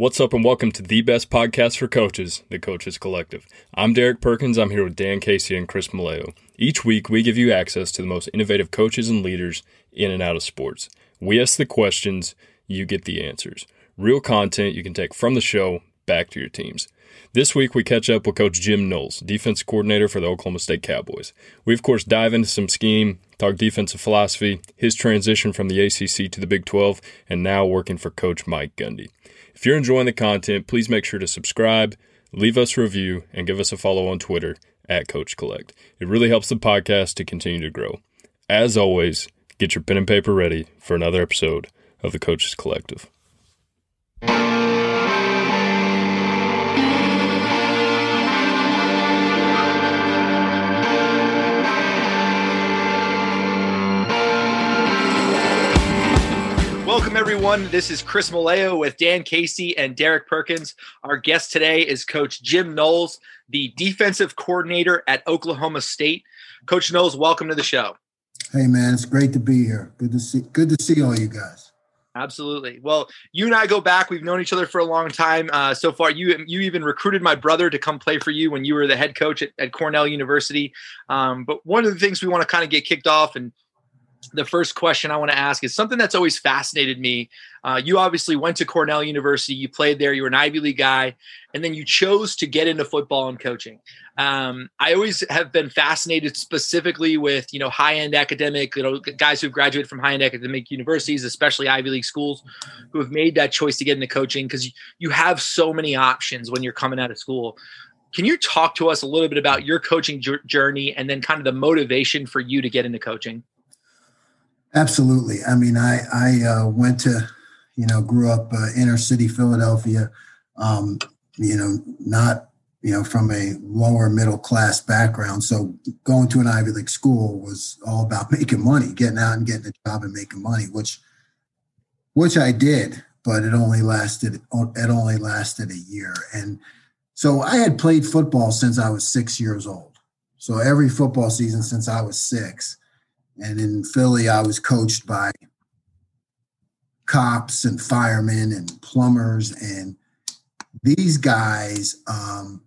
What's up, and welcome to the best podcast for coaches, the Coaches Collective. I'm Derek Perkins. I'm here with Dan Casey and Chris Maleo. Each week, we give you access to the most innovative coaches and leaders in and out of sports. We ask the questions, you get the answers. Real content you can take from the show back to your teams. This week, we catch up with Coach Jim Knowles, defense coordinator for the Oklahoma State Cowboys. We, of course, dive into some scheme, talk defensive philosophy, his transition from the ACC to the Big 12, and now working for Coach Mike Gundy. If you're enjoying the content, please make sure to subscribe, leave us a review, and give us a follow on Twitter at Coach Collect. It really helps the podcast to continue to grow. As always, get your pen and paper ready for another episode of the Coaches Collective. Welcome, everyone. This is Chris Maleo with Dan Casey and Derek Perkins. Our guest today is Coach Jim Knowles, the defensive coordinator at Oklahoma State. Coach Knowles, welcome to the show. Hey, man, it's great to be here. Good to see. Good to see all you guys. Absolutely. Well, you and I go back. We've known each other for a long time. Uh, so far, you you even recruited my brother to come play for you when you were the head coach at, at Cornell University. Um, but one of the things we want to kind of get kicked off and the first question I want to ask is something that's always fascinated me. Uh, you obviously went to Cornell University, you played there, you were an Ivy League guy, and then you chose to get into football and coaching. Um, I always have been fascinated specifically with you know high end academic, you know guys who've graduated from high end academic universities, especially Ivy League schools, who have made that choice to get into coaching because you have so many options when you're coming out of school. Can you talk to us a little bit about your coaching journey and then kind of the motivation for you to get into coaching? Absolutely. I mean, I I uh, went to, you know, grew up uh, inner city Philadelphia. Um, you know, not you know from a lower middle class background. So going to an Ivy League school was all about making money, getting out and getting a job and making money, which which I did, but it only lasted it only lasted a year. And so I had played football since I was six years old. So every football season since I was six and in Philly, I was coached by cops and firemen and plumbers. And these guys um,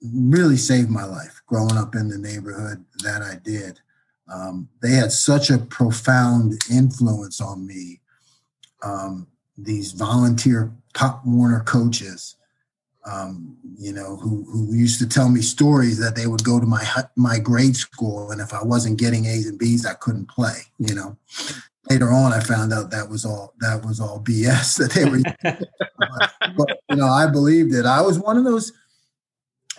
really saved my life growing up in the neighborhood that I did. Um, they had such a profound influence on me. Um, these volunteer Pop Warner coaches um, you know, who who used to tell me stories that they would go to my my grade school, and if I wasn't getting A's and B's, I couldn't play. You know, later on, I found out that was all that was all BS that they were. but, but, you know, I believed it. I was one of those.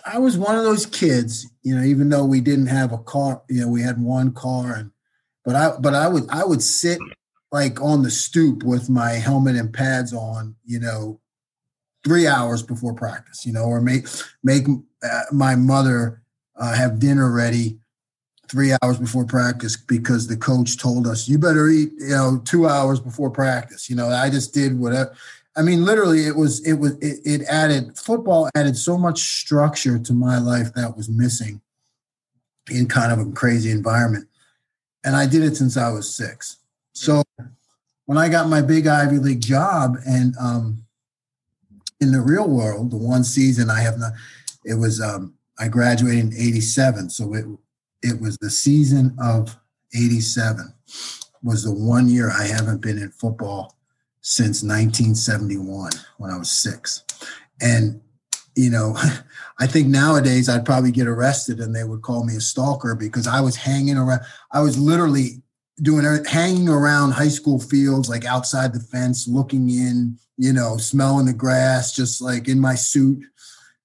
I was one of those kids, you know, even though we didn't have a car, you know, we had one car, and but I but I would I would sit like on the stoop with my helmet and pads on, you know, three hours before practice, you know, or make make uh, my mother uh, have dinner ready three hours before practice because the coach told us you better eat, you know, two hours before practice. You know, I just did whatever. I mean, literally, it was it was it, it added football added so much structure to my life that was missing in kind of a crazy environment, and I did it since I was six. So when I got my big Ivy League job and um, in the real world, the one season I have not, it was, um, I graduated in 87. So it, it was the season of 87 was the one year I haven't been in football since 1971 when I was six. And, you know, I think nowadays I'd probably get arrested and they would call me a stalker because I was hanging around. I was literally doing hanging around high school fields, like outside the fence, looking in, you know, smelling the grass, just like in my suit,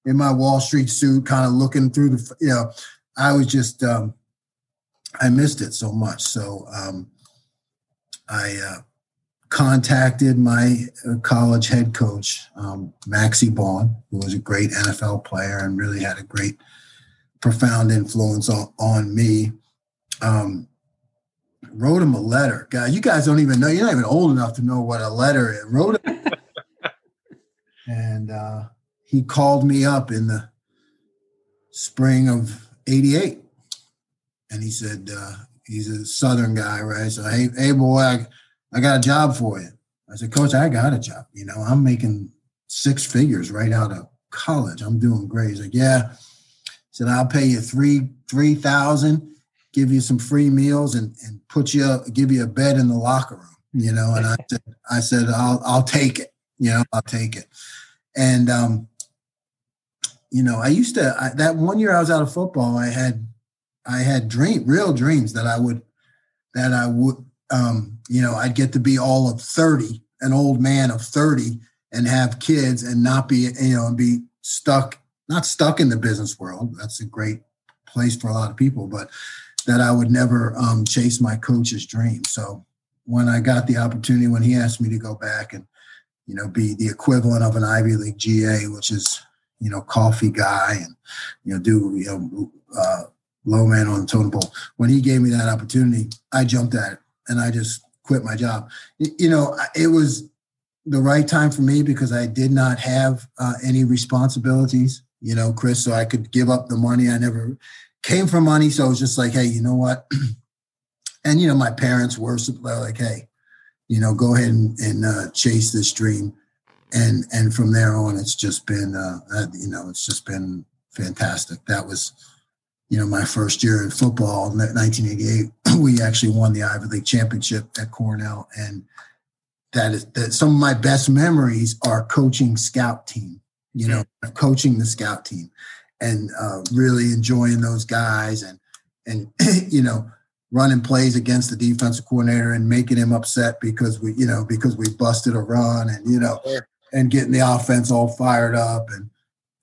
in my Wall Street suit, kind of looking through the, you know, I was just, um, I missed it so much. So um, I uh, contacted my uh, college head coach, um, Maxie Baughan, who was a great NFL player and really had a great, profound influence on, on me. Um, wrote him a letter. God, you guys don't even know. You're not even old enough to know what a letter is. Wrote him and uh, he called me up in the spring of 88 and he said uh, he's a southern guy right so hey hey boy I, I got a job for you i said coach i got a job you know i'm making six figures right out of college. I'm doing great. He's like, yeah. He said, I'll pay you three, 3000 give you some free meals and, and put you, up, give you a bed in the locker room, you know? And I said, I said, I'll, I'll take it, you know, I'll take it. And, um, you know, I used to, I, that one year I was out of football, I had, I had dream, real dreams that I would, that I would, um, you know, I'd get to be all of 30, an old man of 30 and have kids and not be, you know, and be stuck, not stuck in the business world. That's a great place for a lot of people, but that I would never um, chase my coach's dream. So when I got the opportunity, when he asked me to go back and, you know, be the equivalent of an Ivy League GA, which is, you know, coffee guy and, you know, do, you know, uh, low man on the totem pole. When he gave me that opportunity, I jumped at it and I just quit my job. You know, it was the right time for me because I did not have uh, any responsibilities, you know, Chris, so I could give up the money. I never came from money. So it was just like, hey, you know what? and, you know, my parents were like, hey, you know, go ahead and, and uh, chase this dream. And, and from there on, it's just been, uh, uh, you know, it's just been fantastic. That was, you know, my first year in football, 1988, we actually won the Ivy League championship at Cornell. And that is that some of my best memories are coaching scout team, you know, coaching the scout team and uh, really enjoying those guys and, and, you know, running plays against the defensive coordinator and making him upset because we, you know, because we busted a run and, you know, and getting the offense all fired up and,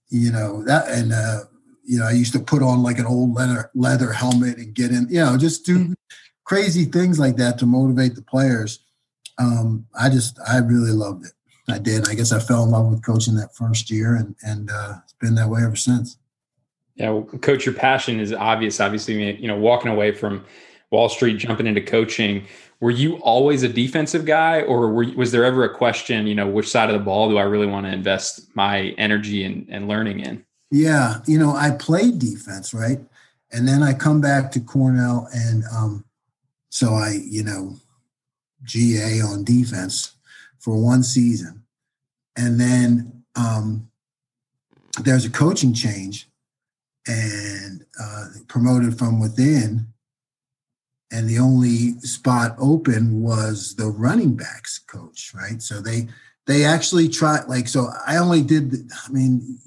you know, that, and, uh, you know, I used to put on like an old leather leather helmet and get in, you know, just do crazy things like that to motivate the players. Um, I just I really loved it. I did. I guess I fell in love with coaching that first year, and and uh, it's been that way ever since. Yeah, well, coach, your passion is obvious. Obviously, you know, walking away from Wall Street, jumping into coaching. Were you always a defensive guy, or were, was there ever a question? You know, which side of the ball do I really want to invest my energy and, and learning in? Yeah, you know, I played defense, right? And then I come back to Cornell and um, so I, you know, GA on defense for one season. And then um, there's a coaching change and uh, promoted from within. And the only spot open was the running backs coach, right? So they they actually tried like so I only did I mean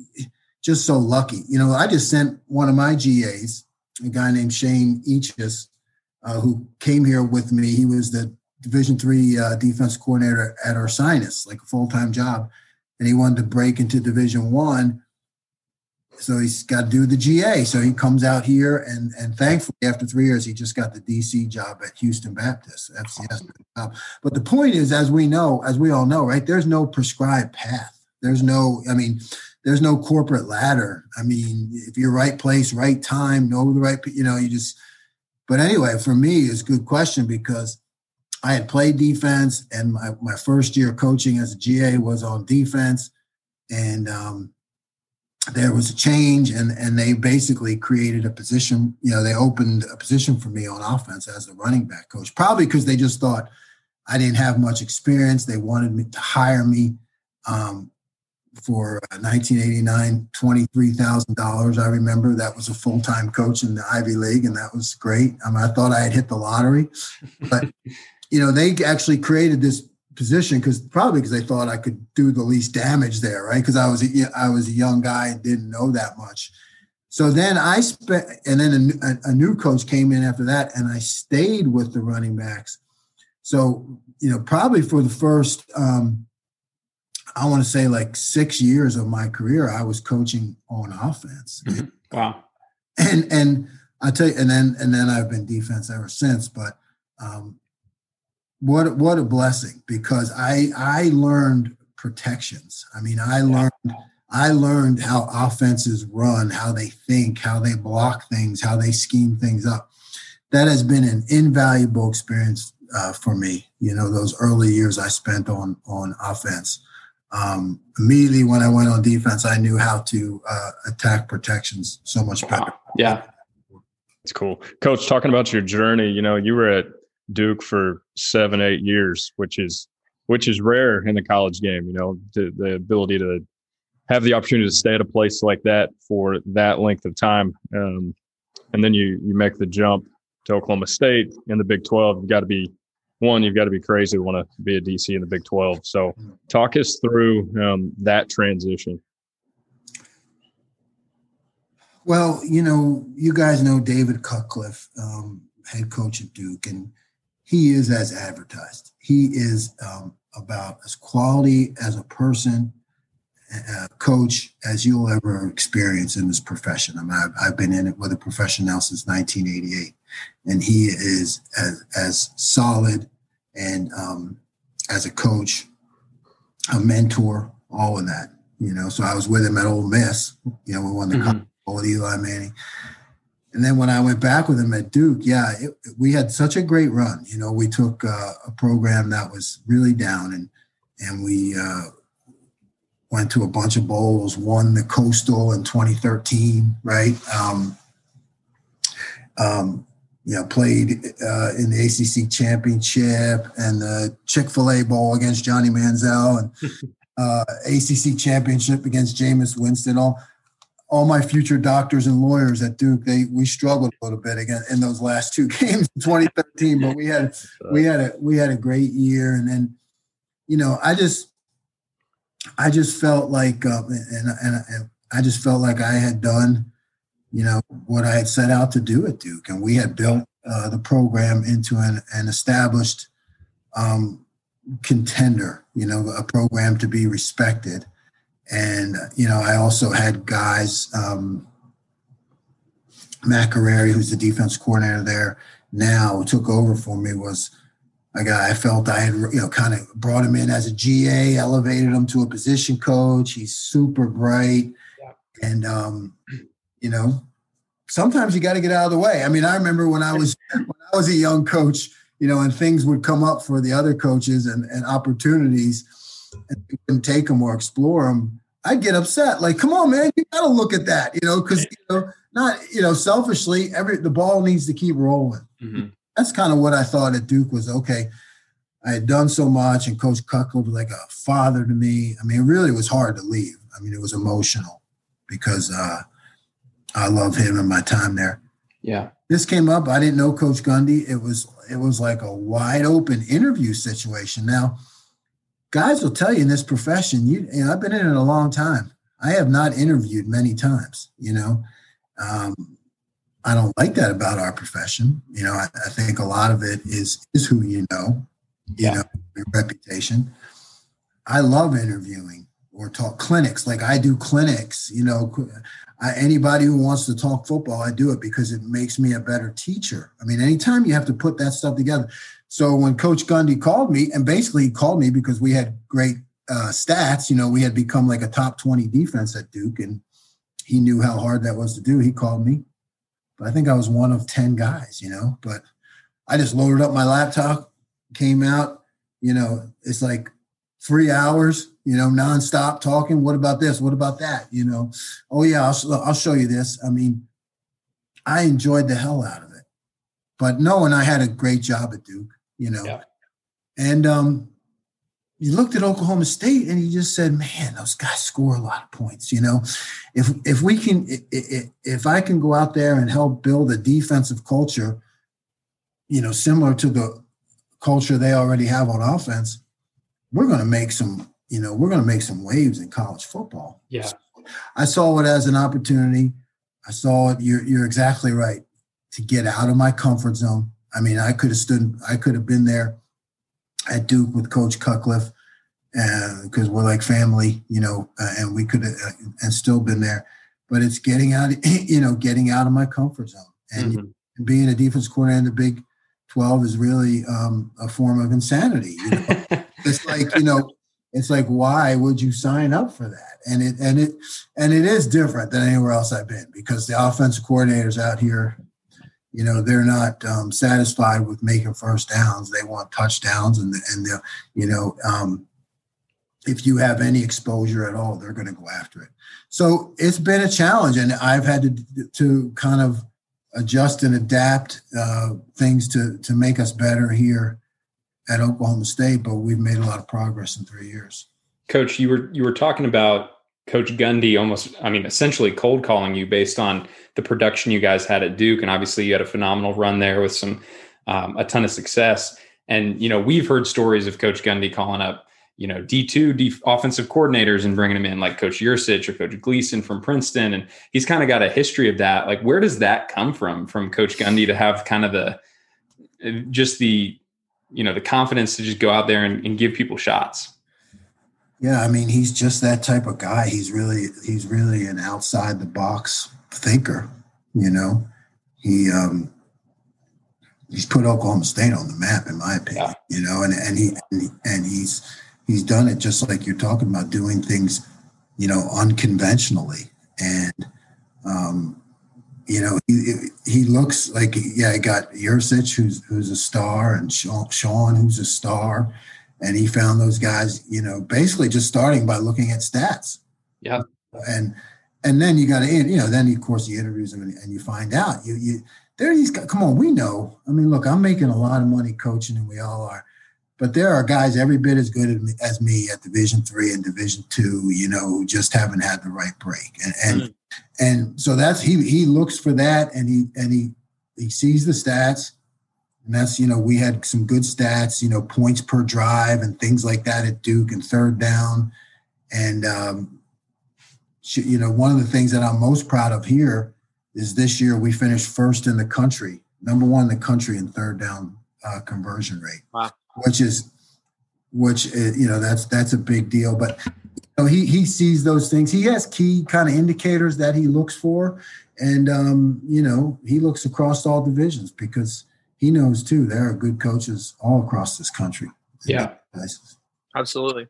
just so lucky. You know, I just sent one of my GAs, a guy named Shane Eachus, uh, who came here with me. He was the Division three uh, defense coordinator at Ursinus, like a full time job, and he wanted to break into Division one. So he's got to do the GA. So he comes out here, and and thankfully, after three years, he just got the DC job at Houston Baptist FCS. But the point is, as we know, as we all know, right? There's no prescribed path. There's no. I mean, there's no corporate ladder. I mean, if you're right place, right time, know the right, you know, you just. But anyway, for me, it's a good question because I had played defense, and my, my first year coaching as a GA was on defense, and um, there was a change, and and they basically created a position. You know, they opened a position for me on offense as a running back coach, probably because they just thought I didn't have much experience. They wanted me to hire me. Um, for 1989, $23,000. I remember that was a full time coach in the Ivy League, and that was great. I mean, I thought I had hit the lottery, but you know, they actually created this position because probably because they thought I could do the least damage there, right? Because I was a, I was a young guy and didn't know that much. So then I spent, and then a, a, new coach came in after that, and I stayed with the running backs. So you know, probably for the first um, I want to say like six years of my career, I was coaching on offense. Mm-hmm. Wow. And and I tell you, and then and then I've been defense ever since. But um, what what a blessing because I I learned protections. I mean, I learned I learned how offenses run, how they think, how they block things, how they scheme things up. That has been an invaluable experience uh, for me. You know, those early years I spent on on offense um, immediately when I went on defense, I knew how to uh, attack protections so much better. Yeah. It's cool. Coach, talking about your journey, you know, you were at Duke for seven, eight years, which is which is rare in the college game. You know, the ability to have the opportunity to stay at a place like that for that length of time, um, and then you you make the jump to Oklahoma State in the Big Twelve. You've got to be one. You've got to be crazy to want to be a DC in the Big Twelve. So, talk us through um, that transition. Well, you know, you guys know David Cutcliffe, um, head coach at Duke, and he is as advertised. He is um, about as quality as a person, a coach as you'll ever experience in this profession. I mean, I've, I've been in it with a profession now since 1988, and he is as, as solid and um, as a coach, a mentor, all of that. You know, so I was with him at Ole Miss. You know, we won the mm-hmm with Eli Manning. And then when I went back with him at Duke, yeah, it, we had such a great run. You know, we took uh, a program that was really down, and and we uh, went to a bunch of bowls. Won the Coastal in 2013, right? Um, um, you know, played uh, in the ACC championship and the Chick Fil A Bowl against Johnny Manziel and uh, ACC championship against Jameis Winston. All all my future doctors and lawyers at Duke, they we struggled a little bit again in those last two games in 2013, but we had we had a we had a great year, and then you know I just I just felt like uh, and, and and I just felt like I had done you know what I had set out to do at Duke, and we had built uh, the program into an, an established um, contender, you know, a program to be respected and, you know, I also had guys, um, Matt who's the defense coordinator there now, took over for me, was a guy I felt I had, you know, kind of brought him in as a GA, elevated him to a position coach. He's super bright. Yeah. And, um, you know, sometimes you got to get out of the way. I mean, I remember when I was, when I was a young coach, you know, and things would come up for the other coaches and, and opportunities and take them or explore them, I'd get upset. Like, come on, man, you got to look at that, you know, because you know, not you know, selfishly, every the ball needs to keep rolling. Mm-hmm. That's kind of what I thought at Duke was okay. I had done so much, and Coach Cutcliffe was like a father to me. I mean, really, it really was hard to leave. I mean, it was emotional because uh, I love him and my time there. Yeah. This came up. I didn't know Coach Gundy. It was it was like a wide open interview situation. Now guys will tell you in this profession, you, you know, I've been in it a long time. I have not interviewed many times, you know. Um, I don't like that about our profession. You know, I, I, think a lot of it is is who you know, you yeah. know, your reputation. I love interviewing or talk clinics. Like I do clinics, you know, I, anybody who wants to talk football, I do it because it makes me a better teacher. I mean, anytime you have to put that stuff together, so when Coach Gundy called me, and basically he called me because we had great uh, stats, you know, we had become like a top 20 defense at Duke, and he knew how hard that was to do. He called me. But I think I was one of 10 guys, you know, but I just loaded up my laptop, came out, you know, it's like three hours, you know, nonstop talking. What about this? What about that? You know, oh yeah, I'll, I'll show you this. I mean, I enjoyed the hell out of it. But knowing I had a great job at Duke, you know. Yeah. And um, you looked at Oklahoma State and you just said, "Man, those guys score a lot of points." You know, if if we can, if, if I can go out there and help build a defensive culture, you know, similar to the culture they already have on offense, we're going to make some. You know, we're going to make some waves in college football. Yeah, so I saw it as an opportunity. I saw it. You're you're exactly right to get out of my comfort zone I mean, I could have stood, I could have been there at Duke with Coach Cutcliffe because uh, we're like family, you know, uh, and we could have uh, and still been there. But it's getting out, you know, getting out of my comfort zone and mm-hmm. being a defense coordinator in the Big 12 is really um, a form of insanity. You know? it's like, you know, it's like, why would you sign up for that? And it, and it, and it is different than anywhere else I've been because the offensive coordinators out here you know they're not um, satisfied with making first downs. They want touchdowns and and the you know um, if you have any exposure at all they're going to go after it. So it's been a challenge and i've had to to kind of adjust and adapt uh, things to to make us better here at Oklahoma State, but we've made a lot of progress in three years. Coach, you were you were talking about Coach Gundy almost, I mean, essentially cold calling you based on the production you guys had at Duke, and obviously you had a phenomenal run there with some um, a ton of success. And you know, we've heard stories of Coach Gundy calling up, you know, D two D offensive coordinators and bringing them in, like Coach Yurcich or Coach Gleeson from Princeton, and he's kind of got a history of that. Like, where does that come from? From Coach Gundy to have kind of the just the you know the confidence to just go out there and, and give people shots. Yeah, I mean, he's just that type of guy. He's really he's really an outside the box thinker. You know, he um, he's put Oklahoma State on the map, in my opinion. Yeah. You know, and and he, and he and he's he's done it just like you're talking about doing things, you know, unconventionally. And um, you know, he he looks like yeah, I got Yurcich, who's who's a star, and Sean, who's a star and he found those guys, you know, basically just starting by looking at stats. Yeah. And and then you got to, you know, then of course you interviews them and, and you find out you you there these guys. Come on, we know. I mean, look, I'm making a lot of money coaching, and we all are. But there are guys every bit as good as me at Division three and Division two, you know, who just haven't had the right break. And and mm. and so that's he he looks for that, and he and he he sees the stats and that's, you know, we had some good stats, you know, points per drive and things like that at Duke and third down. And, um, you know, one of the things that I'm most proud of here is this year we finished first in the country, number one in the country in third down uh, conversion rate, wow. Which is, which, uh, you know, that's, that's a big deal. But you know, he, he sees those things. He has key kind of indicators that he looks for. And, um, you know, he looks across all divisions because – he knows too there are good coaches all across this country. Yeah. Absolutely.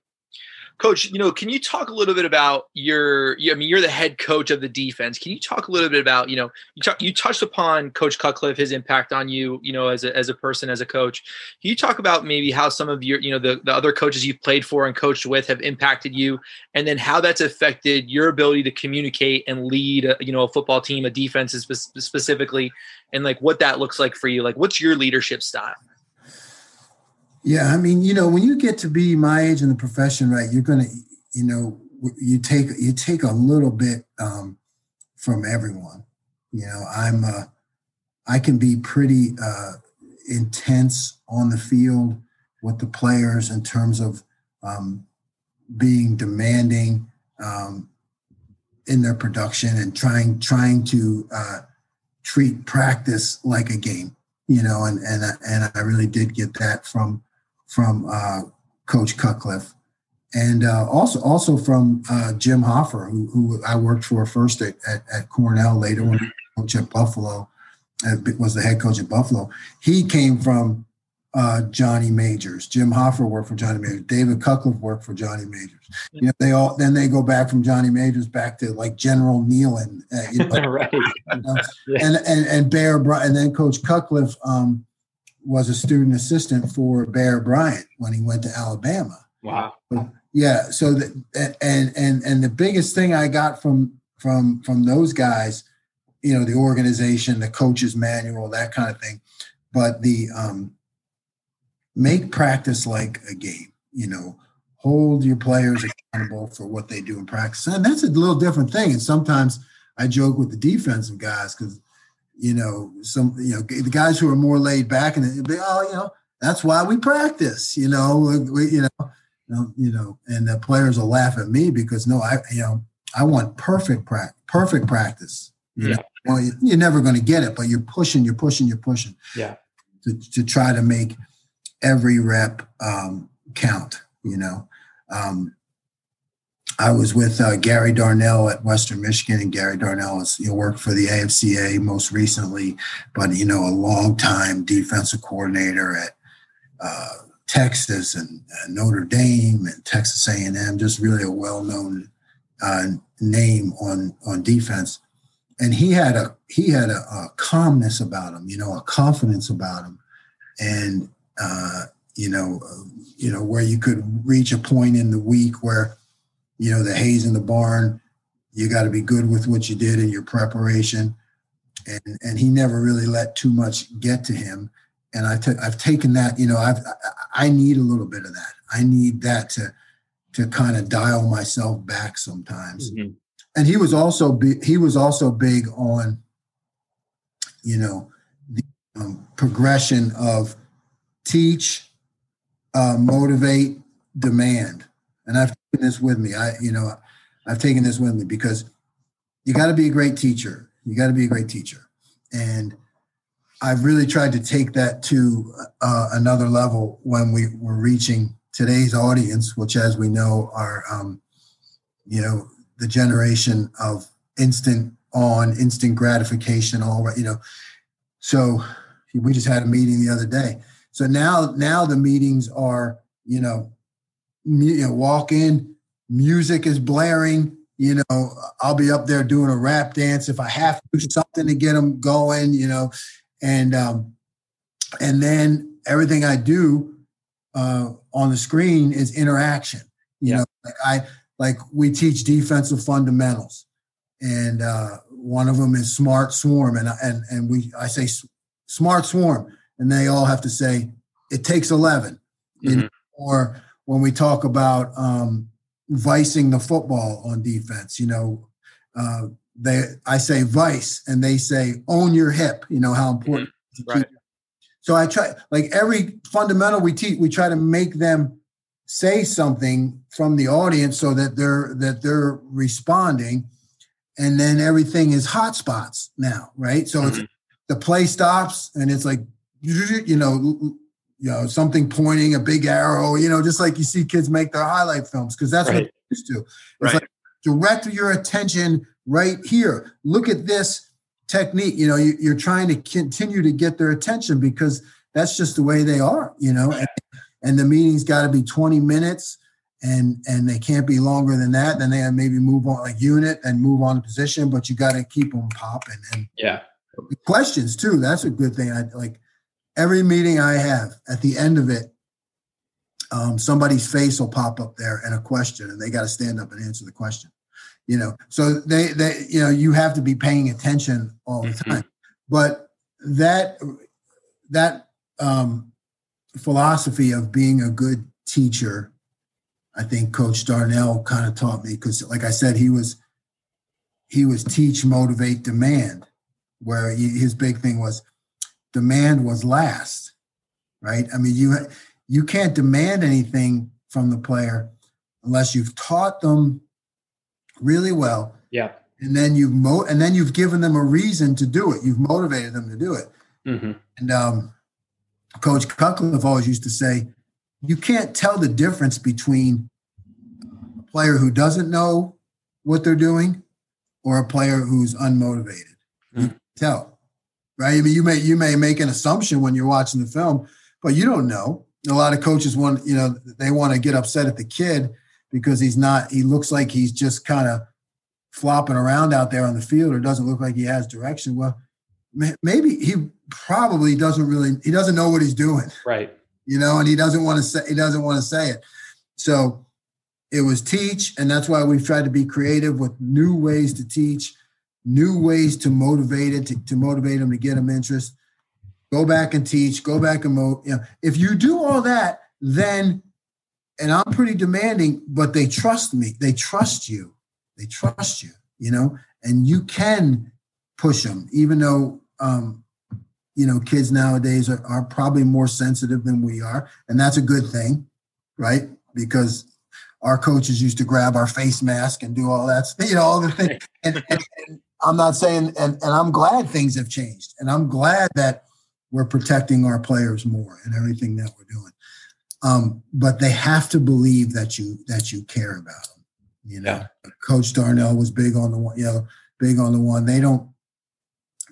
Coach, you know, can you talk a little bit about your? I mean, you're the head coach of the defense. Can you talk a little bit about, you know, you, talk, you touched upon Coach Cutcliffe, his impact on you, you know, as a as a person, as a coach. Can you talk about maybe how some of your, you know, the the other coaches you've played for and coached with have impacted you, and then how that's affected your ability to communicate and lead, a, you know, a football team, a defense specifically, and like what that looks like for you. Like, what's your leadership style? Yeah, I mean, you know, when you get to be my age in the profession, right, you're gonna, you know, you take you take a little bit um, from everyone. You know, I'm uh, I can be pretty uh, intense on the field with the players in terms of um, being demanding um, in their production and trying trying to uh, treat practice like a game. You know, and and and I really did get that from from uh, Coach Cutcliffe, and uh, also also from uh, Jim Hofher, who, who, I worked for first at, at, at Cornell, later when mm-hmm. coach at Buffalo, uh, was the head coach at Buffalo. He came from uh, Johnny Majors. Jim Hofher worked for Johnny Majors. David Cutcliffe worked for Johnny Majors. You know, they all then they go back from Johnny Majors back to like General Neyland, uh, you know, right. You know, yeah. and and and Bear and then Coach Cutcliffe um, was a student assistant for Bear Bryant when he went to Alabama. Wow. Yeah. So that and and and the biggest thing I got from from from those guys, you know, the organization, the coach's manual, that kind of thing, but the um, make practice like a game. You know, hold your players accountable for what they do in practice, and that's a little different thing. And sometimes I joke with the defensive guys because you know, some, you know, the guys who are more laid back and be, oh, you know, that's why we practice, you know, we, you know, you know, and the players will laugh at me because no, I, you know, I want perfect practice, perfect practice. You Yeah. Well, you're never going to get it, but you're pushing, you're pushing, you're pushing. Yeah. To, to try to make every rep um, count, you know. Um, I was with uh, Gary Darnell at Western Michigan, and Gary Darnell has you know, worked for the AFCA most recently, but you know a long time defensive coordinator at uh, Texas and uh, Notre Dame and Texas A&M, just really a well-known uh, name on on defense. And he had a he had a, a, calmness about him, you know, a confidence about him, and uh, you know, uh, you know where you could reach a point in the week where you know, the hays in the barn. You got to be good with what you did in your preparation. And, and he never really let too much get to him. and I t- I've taken that. You know, I've I need a little bit of that. I need that to to kind of dial myself back sometimes. Mm-hmm. And he was also big, he was also big on, you know, the um, progression of teach, uh, motivate, demand. And I've this with me. I, you know, I've taken this with me because you got to be a great teacher. You got to be a great teacher. And I've really tried to take that to uh, another level when we were reaching today's audience, which, as we know, are, um, you know, the generation of instant on, instant gratification, all right, you know. So we just had a meeting the other day. So now, now the meetings are, you know, you know, walk in, music is blaring. You know, I'll be up there doing a rap dance if I have to do something to get them going. You know, and um, and then everything I do uh, on the screen is interaction. You yeah. know, like I like we teach defensive fundamentals, and uh, one of them is smart swarm, and and and we I say smart swarm, and they all have to say it takes 11 mm-hmm. you know, or when we talk about um, vicing the football on defense, you know, uh, they I say vice and they say own your hip. You know how important. Mm-hmm. Right. So I try like every fundamental we teach, we try to make them say something from the audience so that they're that they're responding, and then everything is hotspots now, right? So mm-hmm. the play stops and it's like you know you know, something pointing, a big arrow, you know, just like you see kids make their highlight films, because that's right. what they used to. It's right. like direct your attention right here. Look at this technique. You know, you, are trying to continue to get their attention because that's just the way they are, you know. And, and the meeting's got to be 20 minutes and and they can't be longer than that. Then they have maybe move on a unit and move on to position, but you got to keep them popping. And yeah, questions too. That's a good thing. I like every meeting I have, at the end of it, um, somebody's face will pop up there and a question, and they got to stand up and answer the question. You know, so they they you know you have to be paying attention all the mm-hmm. time. But that that um, philosophy of being a good teacher, I think Coach Darnell kind of taught me because, like I said, he was he was teach, motivate, demand, where he, his big thing was demand was last, right? I mean, you you can't demand anything from the player unless you've taught them really well. Yeah. And then you've mo- and then you've given them a reason to do it. You've motivated them to do it. Mm-hmm. And um, Coach Cutcliffe always used to say, you can't tell the difference between a player who doesn't know what they're doing or a player who's unmotivated. Mm-hmm. You tell right? I mean, you may you may make an assumption when you're watching the film, but you don't know. A lot of coaches want, you know, they want to get upset at the kid because he's not. He looks like he's just kind of flopping around out there on the field, or doesn't look like he has direction. Well, maybe he probably doesn't really. He doesn't know what he's doing, right? You know, and he doesn't want to say. He doesn't want to say it. So it was teach, and that's why we've tried to be creative with new ways to teach new ways to motivate it, to, to motivate them to get them interest. Go back and teach, go back and mo. You know, if you do all that, then and I'm pretty demanding, but they trust me. They trust you. They trust you, you know, and you can push them, even though um, you know, kids nowadays are, are probably more sensitive than we are. And that's a good thing, right? Because our coaches used to grab our face mask and do all that, you know, all the things. And, and, I'm not saying, and, and I'm glad things have changed. And I'm glad that we're protecting our players more and everything that we're doing. Um, but they have to believe that you that you care about them. You know, yeah. Coach Darnell was big on the one, you know, big on the one. They don't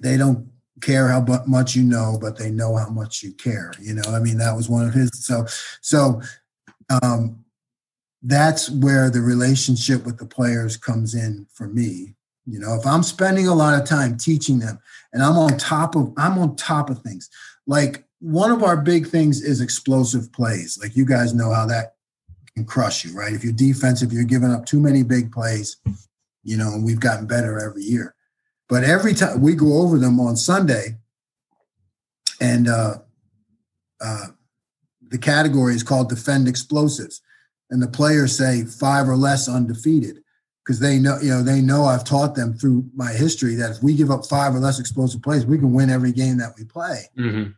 they don't care how much you know, but they know how much you care. You know, I mean, that was one of his. So, so um, that's where the relationship with the players comes in for me. You know, if I'm spending a lot of time teaching them and I'm on top of I'm on top of things. Like one of our big things is explosive plays. Like you guys know how that can crush you, right? If you're defensive, you're giving up too many big plays, you know, and we've gotten better every year. But every time we go over them on Sunday, and uh, uh, the category is called defend explosives, and the players say five or less undefeated because they know you know they know I've taught them through my history that if we give up five or less explosive plays, we can win every game that we play. Mm-hmm.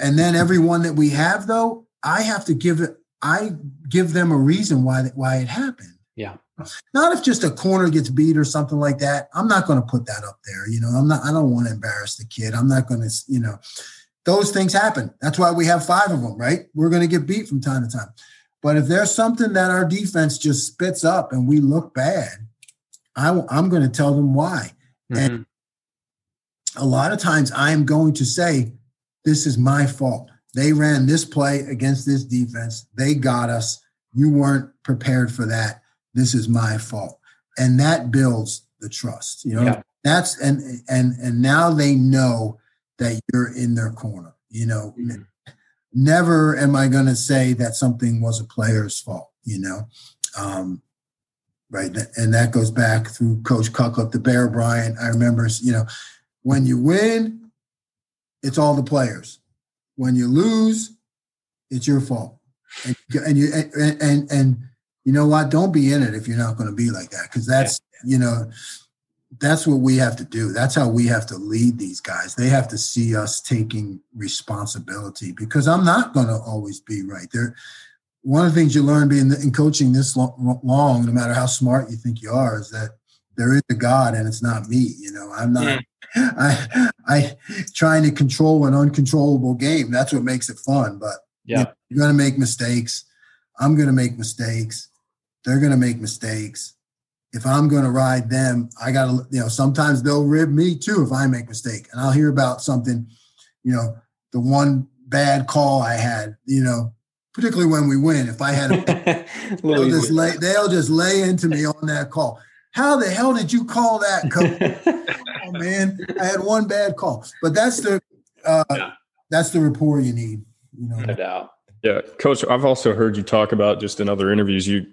And then every one that we have, though, I have to give it. I give them a reason why why it happened. Yeah. Not if just a corner gets beat or something like that. I'm not going to put that up there. You know, I'm not. I don't want to embarrass the kid. I'm not going to. You know, those things happen. That's why we have five of them, right? We're going to get beat from time to time. But if there's something that our defense just spits up and we look bad, I, am going to tell them why. Mm-hmm. And a lot of times I am going to say, this is my fault. They ran this play against this defense. They got us. You weren't prepared for that. This is my fault. And that builds the trust. You know, yeah. that's and and and now they know that you're in their corner. You know, mm-hmm. never am I going to say that something was a player's fault. You know, um, right? And that goes back through Coach Cutcliffe, the Bear Bryant. I remember, you know, when you win, it's all the players. When you lose, it's your fault. And, and you and, and and you know what? Don't be in it if you're not going to be like that because that's yeah. you know that's what we have to do. That's how we have to lead these guys. They have to see us taking responsibility because I'm not going to always be right. There, one of the things you learn being in coaching this long, no matter how smart you think you are, is that there is a God and it's not me. You know, I'm not. Mm. I I trying to control an uncontrollable game. That's what makes it fun. But yeah, you know, you're going to make mistakes. I'm going to make mistakes. They're going to make mistakes. If I'm going to ride them, I got to. You know, sometimes they'll rib me too if I make mistake, and I'll hear about something. You know, the one bad call I had. You know, particularly when we win. If I had, a, they'll just lay they'll just lay into me on that call. How the hell did you call that, coach? oh man, I had one bad call, but that's the uh, yeah. that's the rapport you need. You know, no doubt. Yeah, coach. I've also heard you talk about just in other interviews. You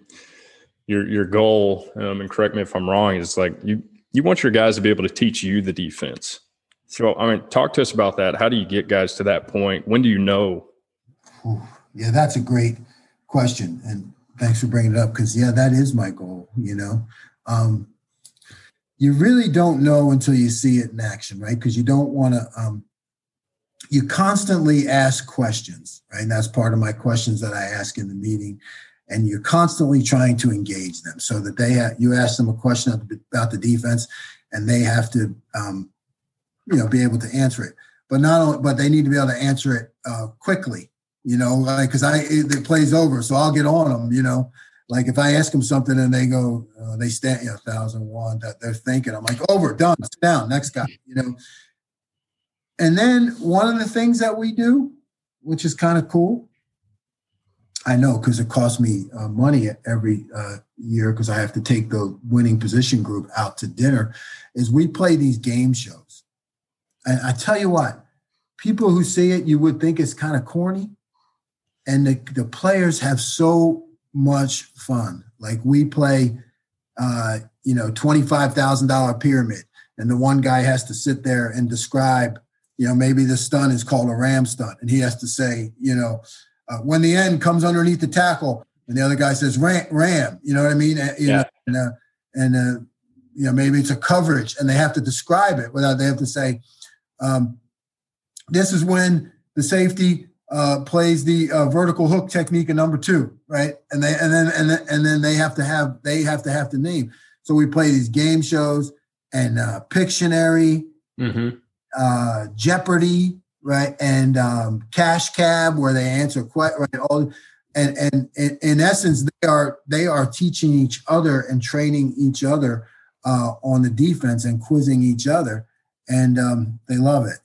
your your goal, um, and correct me if I'm wrong, is like you you want your guys to be able to teach you the defense. So I mean, talk to us about that. How do you get guys to that point? When do you know? Yeah, that's a great question, and thanks for bringing it up because yeah, that is my goal. You know, um, you really don't know until you see it in action, right? Because you don't want to. Um, you constantly ask questions, right? And that's part of my questions that I ask in the meeting. And you're constantly trying to engage them so that they have, you ask them a question about the defense, and they have to, um, you know, be able to answer it. But not only, but they need to be able to answer it uh, quickly, you know, like because I it, it, plays over, so I'll get on them. You know, like if I ask them something and they go, uh, they stand, you know, thousand one, that they're thinking, I'm like, over, done, sit down, next guy. You know. And then one of the things that we do, which is kind of cool, I know because it costs me uh, money every uh, year because I have to take the winning position group out to dinner, is we play these game shows. And I tell you what, people who see it, you would think it's kind of corny and the, the players have so much fun. Like we play, uh, you know, $25,000 pyramid, and the one guy has to sit there and describe, you know, maybe the stunt is called a ram stunt, and he has to say, you know, uh, when the end comes underneath the tackle, and the other guy says ram, ram you know what I mean? And, you yeah. know, and, uh, and uh, you know, maybe it's a coverage, and they have to describe it without they have to say, um, this is when the safety uh, plays the uh, vertical hook technique in number two, right? And they and then and then and then they have to have they have to have the name. So we play these game shows and uh, Pictionary, mm-hmm. uh, Jeopardy, right, and um, Cash Cab, where they answer quite right all. And, and, and in essence, they are they are teaching each other and training each other uh, on the defense and quizzing each other, and um, they love it.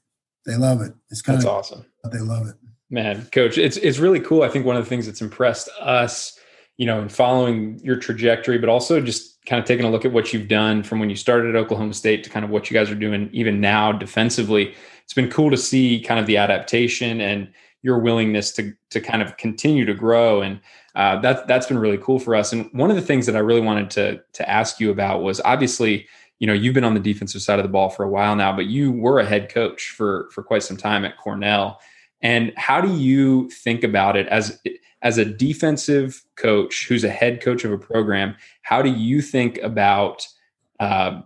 They love it. It's kind That's of awesome. They love it. Man, coach, it's it's really cool. I think one of the things that's impressed us, you know, in following your trajectory, but also just kind of taking a look at what you've done from when you started at Oklahoma State to kind of what you guys are doing even now defensively. It's been cool to see kind of the adaptation and your willingness to to kind of continue to grow, and uh, that that's been really cool for us. And one of the things that I really wanted to to ask you about was obviously you know you've been on the defensive side of the ball for a while now but you were a head coach for for quite some time at cornell And how do you think about it as as a defensive coach who's a head coach of a program? How do you think about uh,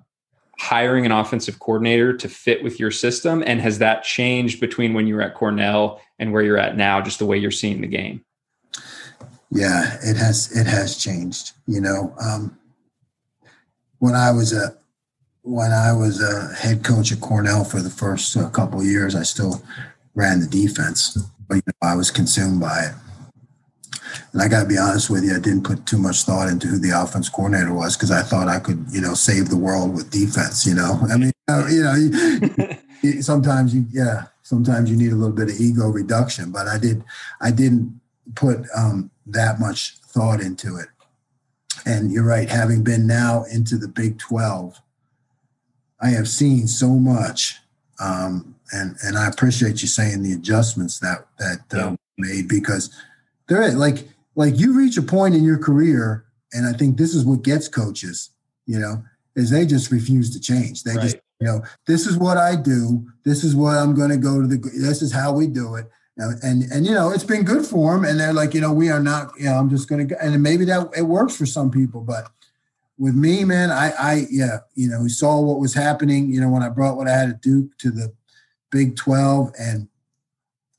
hiring an offensive coordinator to fit with your system? And has that changed between when you were at Cornell and where you're at now, just the way you're seeing the game? Yeah, it has. It has changed. You know, um, when I was a when I was a head coach at Cornell for the first couple years, I still ran the defense, but you know, I was consumed by it. And I got to be honest with you, I didn't put too much thought into who the offense coordinator was because I thought I could, you know, save the world with defense. You know, I mean, you know, sometimes you, yeah, sometimes you need a little bit of ego reduction, but I did, I didn't put um, that much thought into it. And you're right, having been now into the Big 12, I have seen so much. Um, and and I appreciate you saying the adjustments that that uh, made because they're like like you reach a point in your career, and I think this is what gets coaches, you know, is they just refuse to change. They right. just you know this is what I do. This is what I'm going to go to the. This is how we do it and and you know it's been good for them and they're like you know we are not you know i'm just gonna go and maybe that it works for some people but with me man i i yeah you know we saw what was happening you know when i brought what i had at duke to the big 12 and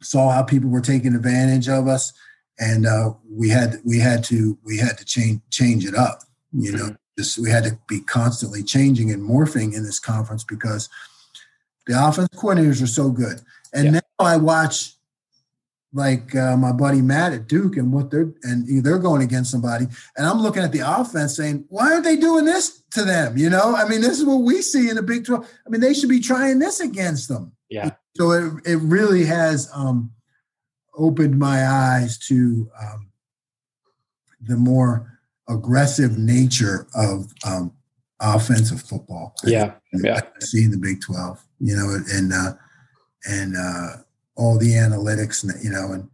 saw how people were taking advantage of us and uh, we had we had to we had to change change it up you know mm-hmm. just we had to be constantly changing and morphing in this conference because the offense coordinators are so good and yeah. now i watch like uh, my buddy Matt at Duke and what they're and they're going against somebody, and I'm looking at the offense saying, why aren't they doing this to them? You know, I mean, this is what we see in the Big Twelve. I mean, they should be trying this against them. Yeah. So it it really has um, opened my eyes to um, the more aggressive nature of um, offensive football. Yeah, yeah. I see in the Big Twelve, you know, and uh, and uh, all the analytics and you know and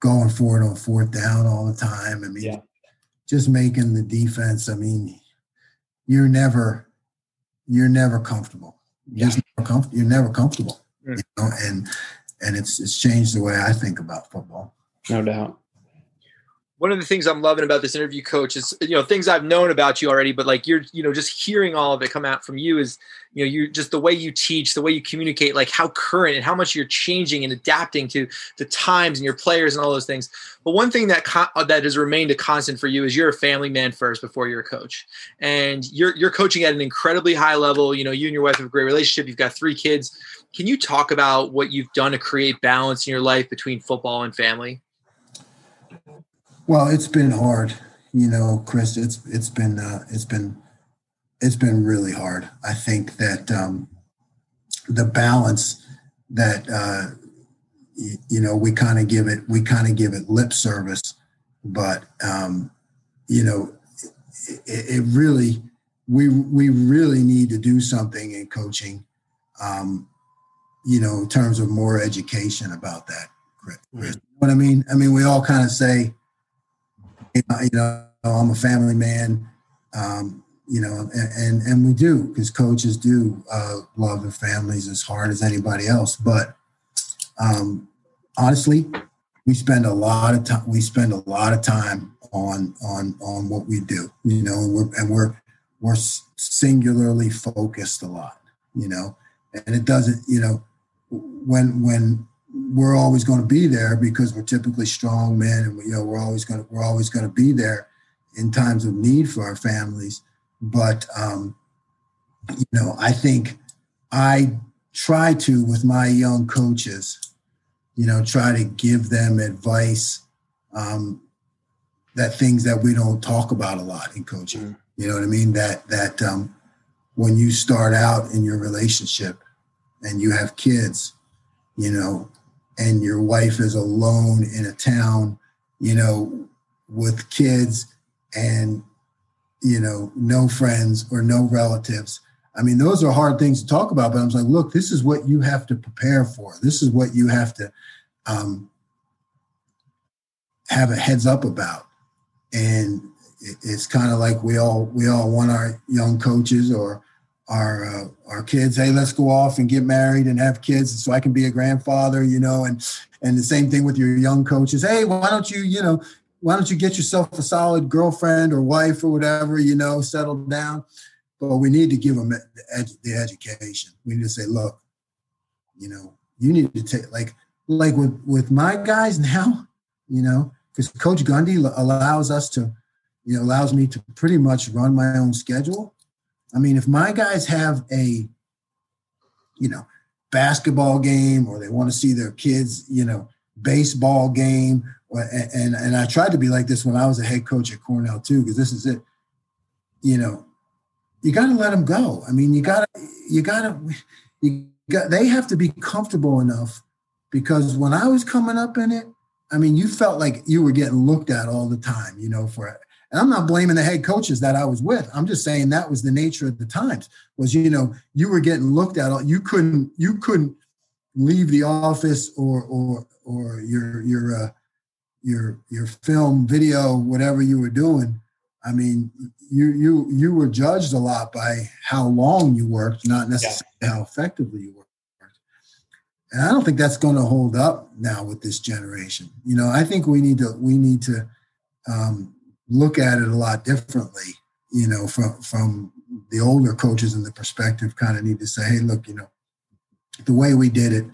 going for it on fourth down all the time. I mean, yeah. just making the defense. I mean, you're never you're never comfortable. You're yeah. never comfortable. You're never comfortable. You know, and and it's it's changed the way I think about football. No doubt one of the things I'm loving about this interview, coach, is you know things I've known about you already, but like you're you know just hearing all of it come out from you is you know you just the way you teach, the way you communicate, like how current and how much you're changing and adapting to the times and your players and all those things. But one thing that co- uh, that has remained a constant for you is you're a family man first before you're a coach, and you're you're coaching at an incredibly high level. You know, you and your wife have a great relationship. You've got three kids. Can you talk about what you've done to create balance in your life between football and family? Well, it's been hard, you know, Chris. It's it's been uh, it's been it's been really hard. I think that um, the balance that uh, y- you know we kind of give it we kind of give it lip service, but um, you know it, it, really we we really need to do something in coaching. Um, you know, in terms of more education about that. Chris. Mm-hmm. You know what I mean? I mean, we all kind of say you know, I'm a family man, um, you know, and, and, we do because coaches do uh, love their families as hard as anybody else. But um, honestly, we spend a lot of time. We spend a lot of time on on on what we do, you know, and we're and we're we're singularly focused a lot, you know, and it doesn't, you know, when when we're always going to be there because we're typically strong men and you know we're always going to we're always going to be there in times of need for our families. But um you know i think i try to with my young coaches you know try to give them advice um that things that we don't talk about a lot in coaching. Mm. you know what i mean? That that um when you start out in your relationship and you have kids you know and your wife is alone in a town, you know, with kids and, you know, no friends or no relatives. I mean, those are hard things to talk about, but I was like, look, this is what you have to prepare for. This is what you have to um, have a heads up about. And it's kind of like we all we all want our young coaches or our uh, our kids, hey, let's go off and get married and have kids, so I can be a grandfather, you know, and and the same thing with your young coaches. Hey, why don't you, you know, why don't you get yourself a solid girlfriend or wife or whatever, you know, settle down. But we need to give them the, the education. We need to say, look, you know, you need to take like like with with my guys now, you know, because Coach Gundy allows us to, you know, allows me to pretty much run my own schedule. I mean, if my guys have a, you know, basketball game or they want to see their kids, you know, baseball game, or, and and I tried to be like this when I was a head coach at Cornell too, because this is it. You know, you got to let them go. I mean, you got to you got to you got they have to be comfortable enough because when I was coming up in it, I mean, you felt like you were getting looked at all the time, you know, for and I'm not blaming the head coaches that I was with. I'm just saying that was the nature of the times. Was you know you were getting looked at. You couldn't you couldn't leave the office or or or your your uh, your your film video whatever you were doing. I mean, you you you were judged a lot by how long you worked, not necessarily yeah. how effectively you worked. And I don't think that's going to hold up now with this generation. You know, I think we need to we need to um, look at it a lot differently. You know, from from the older coaches in the perspective, kind of need to say, hey, look, you know, the way we did it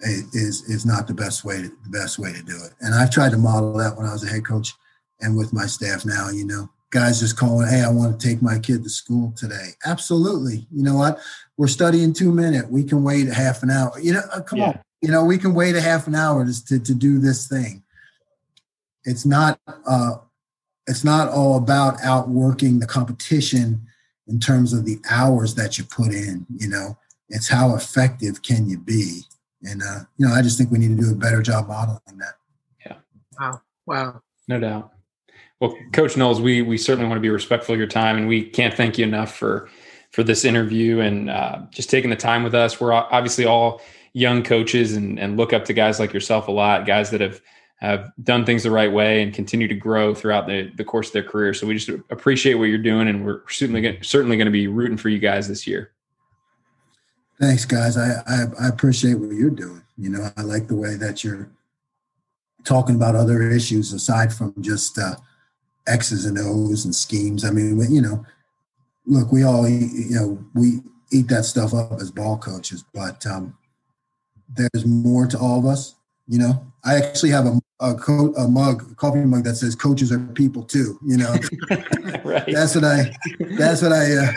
is is not the best way to, the best way to do it. And I've tried to model that when I was a head coach and with my staff now. You know, guys just calling, hey, I want to take my kid to school today. Absolutely. You know what? We're studying two minutes. We can wait a half an hour. You know, uh, come yeah. on. You know, we can wait a half an hour to, to, to do this thing. It's not uh, it's not all about outworking the competition in terms of the hours that you put in you know? It's how effective can you be? And uh, you know i just think we need to do a better job modeling that. Yeah. Wow. Wow. No doubt. Well coach knowles we we certainly want to be respectful of your time and we can't thank you enough for for this interview and uh, just taking the time with us. We're obviously all young coaches and, and look up to guys like yourself a lot guys that have have done things the right way and continue to grow throughout the, the course of their career. So we just appreciate what you're doing, and we're certainly gonna, certainly going to be rooting for you guys this year. Thanks, guys. I, I, I appreciate what you're doing. You know, I like the way that you're talking about other issues aside from just uh, X's and O's and schemes. I mean, you know, look, we all you know we eat that stuff up as ball coaches, but um, there's more to all of us. You know, I actually have a a, co- a mug, a coffee mug that says "Coaches are people too." You know, right. that's what I. That's what I. Uh,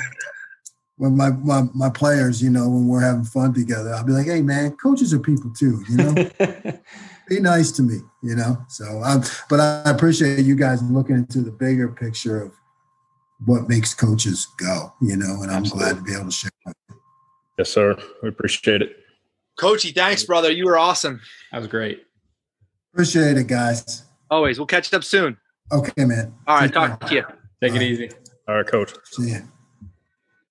when my, my my players, you know, when we're having fun together, I'll be like, "Hey, man, coaches are people too." You know, be nice to me. You know, so I'm. But I appreciate you guys looking into the bigger picture of what makes coaches go. You know, and I'm Absolutely. glad to be able to share. Yes, sir. We appreciate it. Coachy, thanks, brother. You were awesome. That was great. Appreciate it, guys. Always. We'll catch up soon. Okay, man. All right. Talk to you. Take All it right. easy. All right, coach. See you.